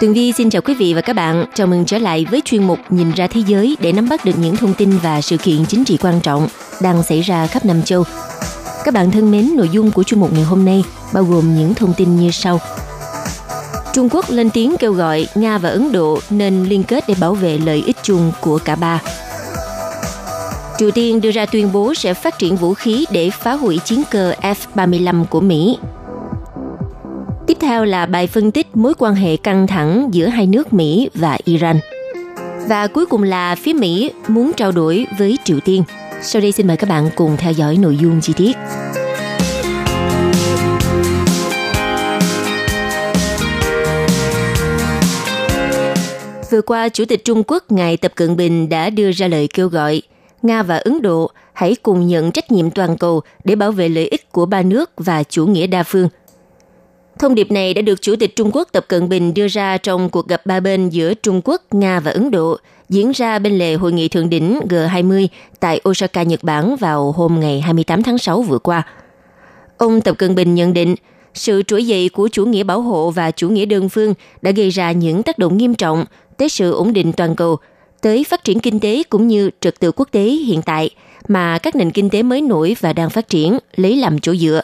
Tường Vi xin chào quý vị và các bạn. Chào mừng trở lại với chuyên mục Nhìn ra thế giới để nắm bắt được những thông tin và sự kiện chính trị quan trọng đang xảy ra khắp năm châu. Các bạn thân mến, nội dung của chuyên mục ngày hôm nay bao gồm những thông tin như sau. Trung Quốc lên tiếng kêu gọi Nga và Ấn Độ nên liên kết để bảo vệ lợi ích chung của cả ba. Triều Tiên đưa ra tuyên bố sẽ phát triển vũ khí để phá hủy chiến cơ F-35 của Mỹ Tiếp theo là bài phân tích mối quan hệ căng thẳng giữa hai nước Mỹ và Iran. Và cuối cùng là phía Mỹ muốn trao đổi với Triều Tiên. Sau đây xin mời các bạn cùng theo dõi nội dung chi tiết. Vừa qua, Chủ tịch Trung Quốc Ngài Tập Cận Bình đã đưa ra lời kêu gọi Nga và Ấn Độ hãy cùng nhận trách nhiệm toàn cầu để bảo vệ lợi ích của ba nước và chủ nghĩa đa phương – Thông điệp này đã được Chủ tịch Trung Quốc Tập Cận Bình đưa ra trong cuộc gặp ba bên giữa Trung Quốc, Nga và Ấn Độ diễn ra bên lề hội nghị thượng đỉnh G20 tại Osaka, Nhật Bản vào hôm ngày 28 tháng 6 vừa qua. Ông Tập Cận Bình nhận định, sự trỗi dậy của chủ nghĩa bảo hộ và chủ nghĩa đơn phương đã gây ra những tác động nghiêm trọng tới sự ổn định toàn cầu, tới phát triển kinh tế cũng như trật tự quốc tế hiện tại mà các nền kinh tế mới nổi và đang phát triển lấy làm chỗ dựa.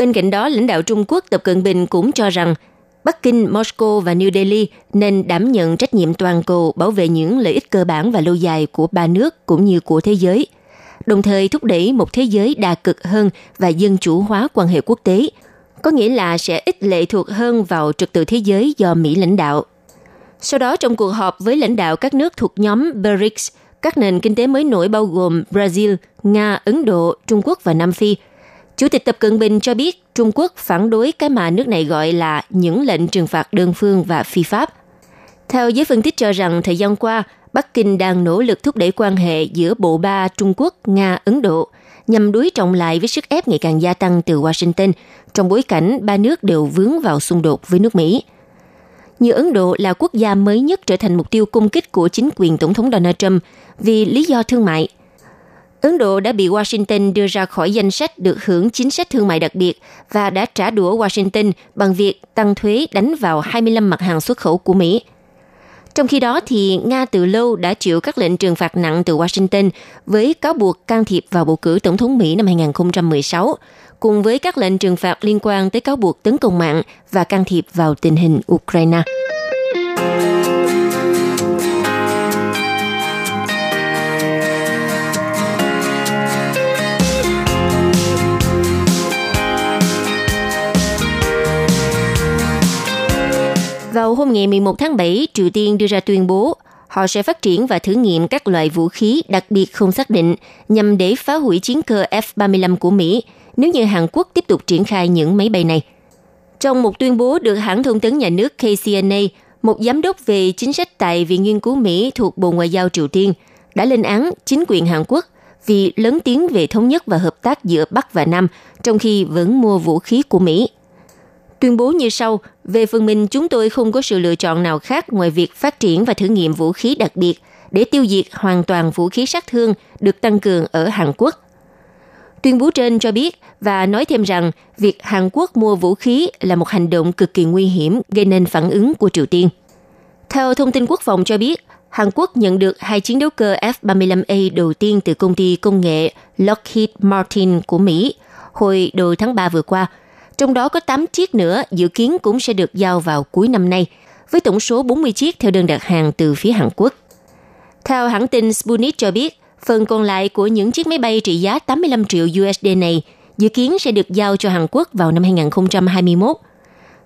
Bên cạnh đó, lãnh đạo Trung Quốc Tập Cận Bình cũng cho rằng Bắc Kinh, Moscow và New Delhi nên đảm nhận trách nhiệm toàn cầu bảo vệ những lợi ích cơ bản và lâu dài của ba nước cũng như của thế giới, đồng thời thúc đẩy một thế giới đa cực hơn và dân chủ hóa quan hệ quốc tế, có nghĩa là sẽ ít lệ thuộc hơn vào trật tự thế giới do Mỹ lãnh đạo. Sau đó trong cuộc họp với lãnh đạo các nước thuộc nhóm BRICS, các nền kinh tế mới nổi bao gồm Brazil, Nga, Ấn Độ, Trung Quốc và Nam Phi – Chủ tịch Tập Cận Bình cho biết Trung Quốc phản đối cái mà nước này gọi là những lệnh trừng phạt đơn phương và phi pháp. Theo giới phân tích cho rằng thời gian qua, Bắc Kinh đang nỗ lực thúc đẩy quan hệ giữa bộ ba Trung Quốc, Nga, Ấn Độ nhằm đối trọng lại với sức ép ngày càng gia tăng từ Washington trong bối cảnh ba nước đều vướng vào xung đột với nước Mỹ. Như Ấn Độ là quốc gia mới nhất trở thành mục tiêu công kích của chính quyền Tổng thống Donald Trump vì lý do thương mại – Ấn Độ đã bị Washington đưa ra khỏi danh sách được hưởng chính sách thương mại đặc biệt và đã trả đũa Washington bằng việc tăng thuế đánh vào 25 mặt hàng xuất khẩu của Mỹ. Trong khi đó, thì Nga từ lâu đã chịu các lệnh trừng phạt nặng từ Washington với cáo buộc can thiệp vào bầu cử tổng thống Mỹ năm 2016, cùng với các lệnh trừng phạt liên quan tới cáo buộc tấn công mạng và can thiệp vào tình hình Ukraine. Vào hôm ngày 11 tháng 7, Triều Tiên đưa ra tuyên bố họ sẽ phát triển và thử nghiệm các loại vũ khí đặc biệt không xác định nhằm để phá hủy chiến cơ F-35 của Mỹ nếu như Hàn Quốc tiếp tục triển khai những máy bay này. Trong một tuyên bố được hãng thông tấn nhà nước KCNA, một giám đốc về chính sách tại Viện Nghiên cứu Mỹ thuộc Bộ Ngoại giao Triều Tiên đã lên án chính quyền Hàn Quốc vì lớn tiếng về thống nhất và hợp tác giữa Bắc và Nam, trong khi vẫn mua vũ khí của Mỹ – tuyên bố như sau, về phần mình chúng tôi không có sự lựa chọn nào khác ngoài việc phát triển và thử nghiệm vũ khí đặc biệt để tiêu diệt hoàn toàn vũ khí sát thương được tăng cường ở Hàn Quốc. Tuyên bố trên cho biết và nói thêm rằng việc Hàn Quốc mua vũ khí là một hành động cực kỳ nguy hiểm gây nên phản ứng của Triều Tiên. Theo thông tin quốc phòng cho biết, Hàn Quốc nhận được hai chiến đấu cơ F-35A đầu tiên từ công ty công nghệ Lockheed Martin của Mỹ hồi đầu tháng 3 vừa qua – trong đó có 8 chiếc nữa dự kiến cũng sẽ được giao vào cuối năm nay, với tổng số 40 chiếc theo đơn đặt hàng từ phía Hàn Quốc. Theo hãng tin Sputnik cho biết, phần còn lại của những chiếc máy bay trị giá 85 triệu USD này dự kiến sẽ được giao cho Hàn Quốc vào năm 2021.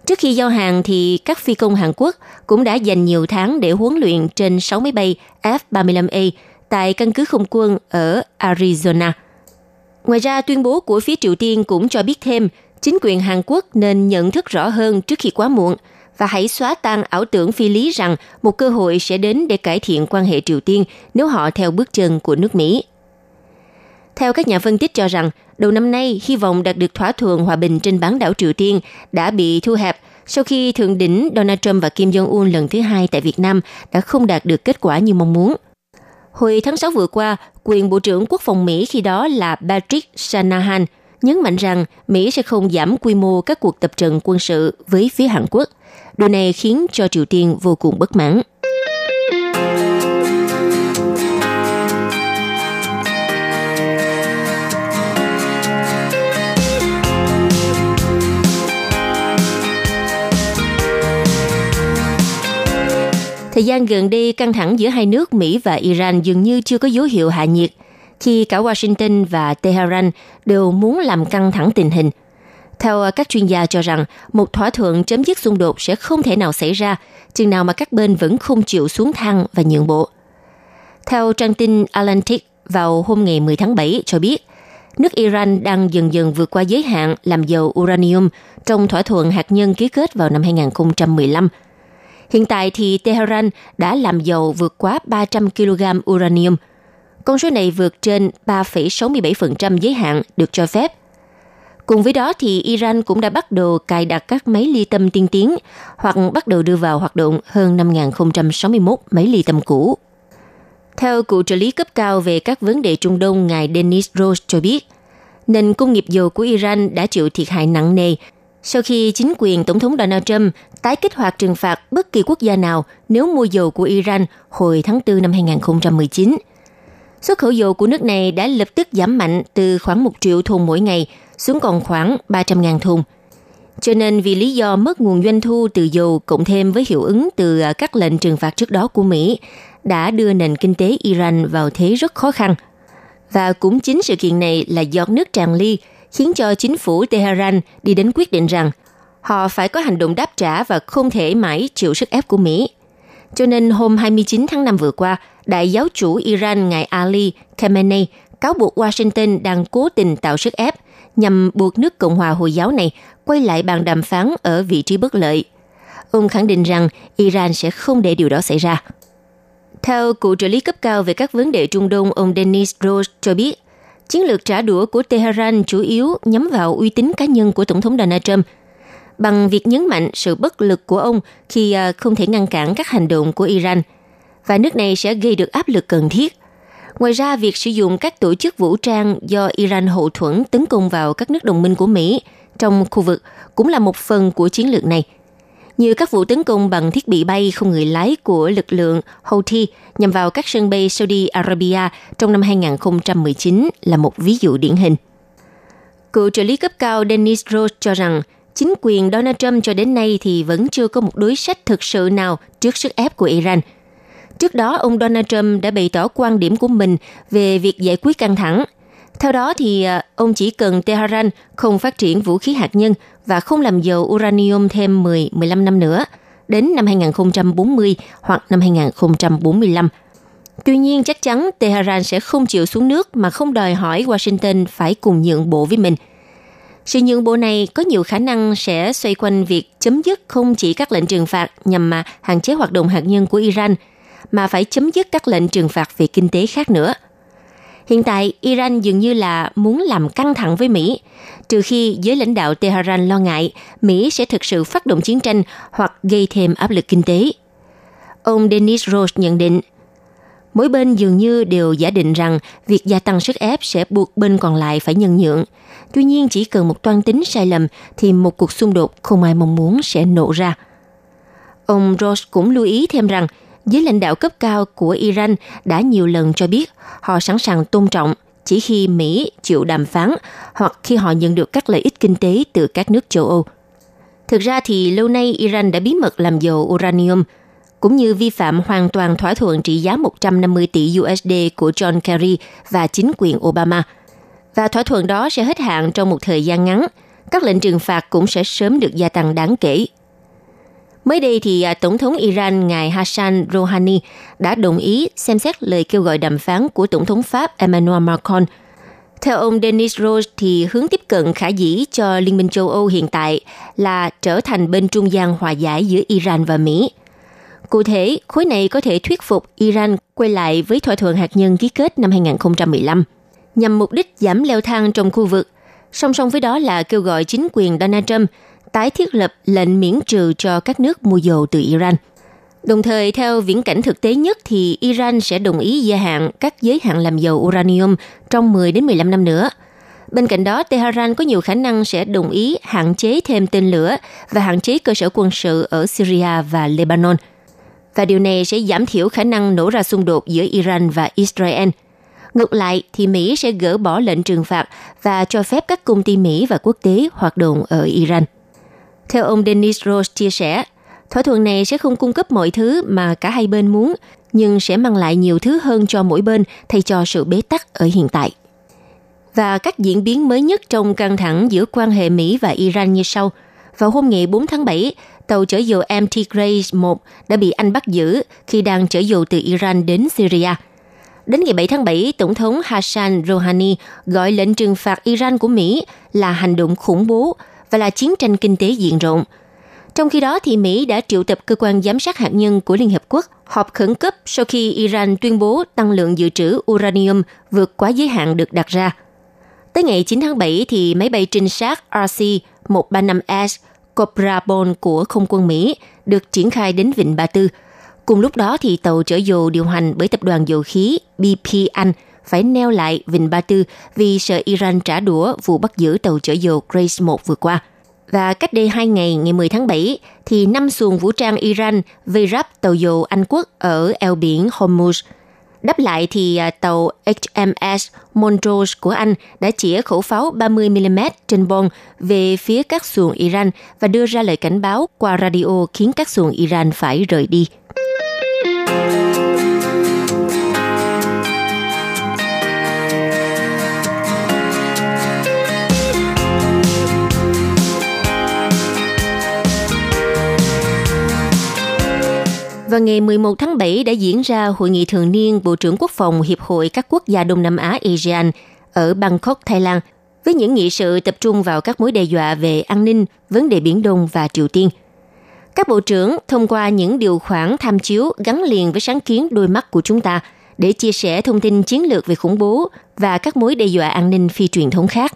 Trước khi giao hàng thì các phi công Hàn Quốc cũng đã dành nhiều tháng để huấn luyện trên 6 máy bay F-35A tại căn cứ không quân ở Arizona. Ngoài ra, tuyên bố của phía Triều Tiên cũng cho biết thêm Chính quyền Hàn Quốc nên nhận thức rõ hơn trước khi quá muộn và hãy xóa tan ảo tưởng phi lý rằng một cơ hội sẽ đến để cải thiện quan hệ Triều Tiên nếu họ theo bước chân của nước Mỹ. Theo các nhà phân tích cho rằng, đầu năm nay hy vọng đạt được thỏa thuận hòa bình trên bán đảo Triều Tiên đã bị thu hẹp sau khi thượng đỉnh Donald Trump và Kim Jong-un lần thứ hai tại Việt Nam đã không đạt được kết quả như mong muốn. Hồi tháng 6 vừa qua, quyền Bộ trưởng Quốc phòng Mỹ khi đó là Patrick Shanahan nhấn mạnh rằng Mỹ sẽ không giảm quy mô các cuộc tập trận quân sự với phía Hàn Quốc. Điều này khiến cho Triều Tiên vô cùng bất mãn. Thời gian gần đây, căng thẳng giữa hai nước Mỹ và Iran dường như chưa có dấu hiệu hạ nhiệt, khi cả Washington và Tehran đều muốn làm căng thẳng tình hình. Theo các chuyên gia cho rằng, một thỏa thuận chấm dứt xung đột sẽ không thể nào xảy ra, chừng nào mà các bên vẫn không chịu xuống thang và nhượng bộ. Theo trang tin Atlantic vào hôm ngày 10 tháng 7 cho biết, nước Iran đang dần dần vượt qua giới hạn làm dầu uranium trong thỏa thuận hạt nhân ký kết vào năm 2015 – Hiện tại thì Tehran đã làm dầu vượt quá 300 kg uranium. Con số này vượt trên 3,67% giới hạn được cho phép. Cùng với đó thì Iran cũng đã bắt đầu cài đặt các máy ly tâm tiên tiến hoặc bắt đầu đưa vào hoạt động hơn 5.061 máy ly tâm cũ. Theo cựu trợ lý cấp cao về các vấn đề Trung Đông ngài Denis Rose cho biết, nền công nghiệp dầu của Iran đã chịu thiệt hại nặng nề sau khi chính quyền Tổng thống Donald Trump tái kích hoạt trừng phạt bất kỳ quốc gia nào nếu mua dầu của Iran hồi tháng 4 năm 2019. Xuất khẩu dầu của nước này đã lập tức giảm mạnh từ khoảng 1 triệu thùng mỗi ngày xuống còn khoảng 300.000 thùng. Cho nên vì lý do mất nguồn doanh thu từ dầu cộng thêm với hiệu ứng từ à, các lệnh trừng phạt trước đó của Mỹ đã đưa nền kinh tế Iran vào thế rất khó khăn. Và cũng chính sự kiện này là giọt nước tràn ly – khiến cho chính phủ Tehran đi đến quyết định rằng họ phải có hành động đáp trả và không thể mãi chịu sức ép của Mỹ. Cho nên hôm 29 tháng 5 vừa qua, đại giáo chủ Iran ngài Ali Khamenei cáo buộc Washington đang cố tình tạo sức ép nhằm buộc nước Cộng hòa Hồi giáo này quay lại bàn đàm phán ở vị trí bất lợi. Ông khẳng định rằng Iran sẽ không để điều đó xảy ra. Theo cựu trợ lý cấp cao về các vấn đề Trung Đông, ông Dennis Rose cho biết, chiến lược trả đũa của Tehran chủ yếu nhắm vào uy tín cá nhân của Tổng thống Donald Trump bằng việc nhấn mạnh sự bất lực của ông khi à, không thể ngăn cản các hành động của Iran và nước này sẽ gây được áp lực cần thiết. Ngoài ra, việc sử dụng các tổ chức vũ trang do Iran hậu thuẫn tấn công vào các nước đồng minh của Mỹ trong khu vực cũng là một phần của chiến lược này – như các vụ tấn công bằng thiết bị bay không người lái của lực lượng Houthi nhằm vào các sân bay Saudi Arabia trong năm 2019 là một ví dụ điển hình. Cựu trợ lý cấp cao Dennis Rose cho rằng chính quyền Donald Trump cho đến nay thì vẫn chưa có một đối sách thực sự nào trước sức ép của Iran. Trước đó, ông Donald Trump đã bày tỏ quan điểm của mình về việc giải quyết căng thẳng – theo đó thì à, ông chỉ cần Tehran không phát triển vũ khí hạt nhân và không làm dầu uranium thêm 10-15 năm nữa, đến năm 2040 hoặc năm 2045. Tuy nhiên, chắc chắn Tehran sẽ không chịu xuống nước mà không đòi hỏi Washington phải cùng nhượng bộ với mình. Sự nhượng bộ này có nhiều khả năng sẽ xoay quanh việc chấm dứt không chỉ các lệnh trừng phạt nhằm mà hạn chế hoạt động hạt nhân của Iran, mà phải chấm dứt các lệnh trừng phạt về kinh tế khác nữa – Hiện tại, Iran dường như là muốn làm căng thẳng với Mỹ, trừ khi giới lãnh đạo Tehran lo ngại Mỹ sẽ thực sự phát động chiến tranh hoặc gây thêm áp lực kinh tế. Ông Denis Rose nhận định, mỗi bên dường như đều giả định rằng việc gia tăng sức ép sẽ buộc bên còn lại phải nhân nhượng. Tuy nhiên chỉ cần một toan tính sai lầm thì một cuộc xung đột không ai mong muốn sẽ nổ ra. Ông Rose cũng lưu ý thêm rằng giới lãnh đạo cấp cao của Iran đã nhiều lần cho biết họ sẵn sàng tôn trọng chỉ khi Mỹ chịu đàm phán hoặc khi họ nhận được các lợi ích kinh tế từ các nước châu Âu. Thực ra thì lâu nay Iran đã bí mật làm dầu uranium, cũng như vi phạm hoàn toàn thỏa thuận trị giá 150 tỷ USD của John Kerry và chính quyền Obama. Và thỏa thuận đó sẽ hết hạn trong một thời gian ngắn. Các lệnh trừng phạt cũng sẽ sớm được gia tăng đáng kể. Mới đây thì à, Tổng thống Iran ngài Hassan Rouhani đã đồng ý xem xét lời kêu gọi đàm phán của Tổng thống Pháp Emmanuel Macron Theo ông Denis Rose thì hướng tiếp cận khả dĩ cho Liên minh châu Âu hiện tại là trở thành bên trung gian hòa giải giữa Iran và Mỹ. Cụ thể, khối này có thể thuyết phục Iran quay lại với thỏa thuận hạt nhân ký kết năm 2015 nhằm mục đích giảm leo thang trong khu vực. Song song với đó là kêu gọi chính quyền Donald Trump tái thiết lập lệnh miễn trừ cho các nước mua dầu từ Iran. Đồng thời, theo viễn cảnh thực tế nhất thì Iran sẽ đồng ý gia hạn các giới hạn làm dầu uranium trong 10 đến 15 năm nữa. Bên cạnh đó, Tehran có nhiều khả năng sẽ đồng ý hạn chế thêm tên lửa và hạn chế cơ sở quân sự ở Syria và Lebanon. Và điều này sẽ giảm thiểu khả năng nổ ra xung đột giữa Iran và Israel – Ngược lại thì Mỹ sẽ gỡ bỏ lệnh trừng phạt và cho phép các công ty Mỹ và quốc tế hoạt động ở Iran. Theo ông Dennis Rose chia sẻ, thỏa thuận này sẽ không cung cấp mọi thứ mà cả hai bên muốn, nhưng sẽ mang lại nhiều thứ hơn cho mỗi bên thay cho sự bế tắc ở hiện tại. Và các diễn biến mới nhất trong căng thẳng giữa quan hệ Mỹ và Iran như sau. Vào hôm ngày 4 tháng 7, tàu chở dầu MT Grace 1 đã bị Anh bắt giữ khi đang chở dầu từ Iran đến Syria – Đến ngày 7 tháng 7, Tổng thống Hassan Rouhani gọi lệnh trừng phạt Iran của Mỹ là hành động khủng bố và là chiến tranh kinh tế diện rộng. Trong khi đó, thì Mỹ đã triệu tập cơ quan giám sát hạt nhân của Liên Hợp Quốc họp khẩn cấp sau khi Iran tuyên bố tăng lượng dự trữ uranium vượt quá giới hạn được đặt ra. Tới ngày 9 tháng 7, thì máy bay trinh sát RC-135S Cobra Bone của không quân Mỹ được triển khai đến Vịnh Ba Tư – Cùng lúc đó thì tàu chở dầu điều hành bởi tập đoàn dầu khí BP Anh phải neo lại Vịnh Ba Tư vì sợ Iran trả đũa vụ bắt giữ tàu chở dầu Grace 1 vừa qua. Và cách đây hai ngày, ngày 10 tháng 7, thì năm xuồng vũ trang Iran vây ráp tàu dầu Anh quốc ở eo biển Hormuz. Đáp lại thì à, tàu HMS Montrose của Anh đã chĩa khẩu pháo 30mm trên bông về phía các xuồng Iran và đưa ra lời cảnh báo qua radio khiến các xuồng Iran phải rời đi. Vào ngày 11 tháng 7 đã diễn ra hội nghị thường niên Bộ trưởng Quốc phòng Hiệp hội các quốc gia Đông Nam Á ASEAN ở Bangkok, Thái Lan, với những nghị sự tập trung vào các mối đe dọa về an ninh, vấn đề Biển Đông và Triều Tiên. Các bộ trưởng thông qua những điều khoản tham chiếu gắn liền với sáng kiến đôi mắt của chúng ta để chia sẻ thông tin chiến lược về khủng bố và các mối đe dọa an ninh phi truyền thống khác.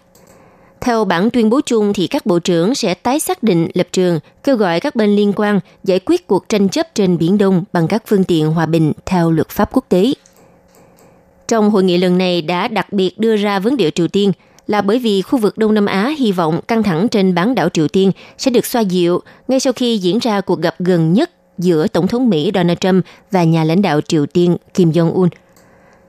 Theo bản tuyên bố chung thì các bộ trưởng sẽ tái xác định lập trường, kêu gọi các bên liên quan giải quyết cuộc tranh chấp trên Biển Đông bằng các phương tiện hòa bình theo luật pháp quốc tế. Trong hội nghị lần này đã đặc biệt đưa ra vấn đề Triều Tiên là bởi vì khu vực Đông Nam Á hy vọng căng thẳng trên bán đảo Triều Tiên sẽ được xoa dịu ngay sau khi diễn ra cuộc gặp gần nhất giữa Tổng thống Mỹ Donald Trump và nhà lãnh đạo Triều Tiên Kim Jong-un.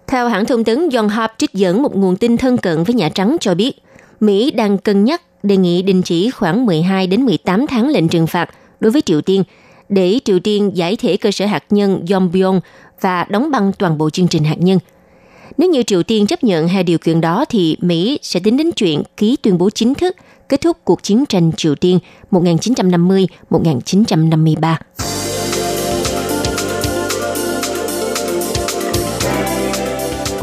Theo hãng thông tấn Yonhap trích dẫn một nguồn tin thân cận với Nhà Trắng cho biết – Mỹ đang cân nhắc đề nghị đình chỉ khoảng 12 đến 18 tháng lệnh trừng phạt đối với Triều Tiên để Triều Tiên giải thể cơ sở hạt nhân Yongbyon và đóng băng toàn bộ chương trình hạt nhân. Nếu như Triều Tiên chấp nhận hai điều kiện đó thì Mỹ sẽ tính đến chuyện ký tuyên bố chính thức kết thúc cuộc chiến tranh Triều Tiên 1950-1953.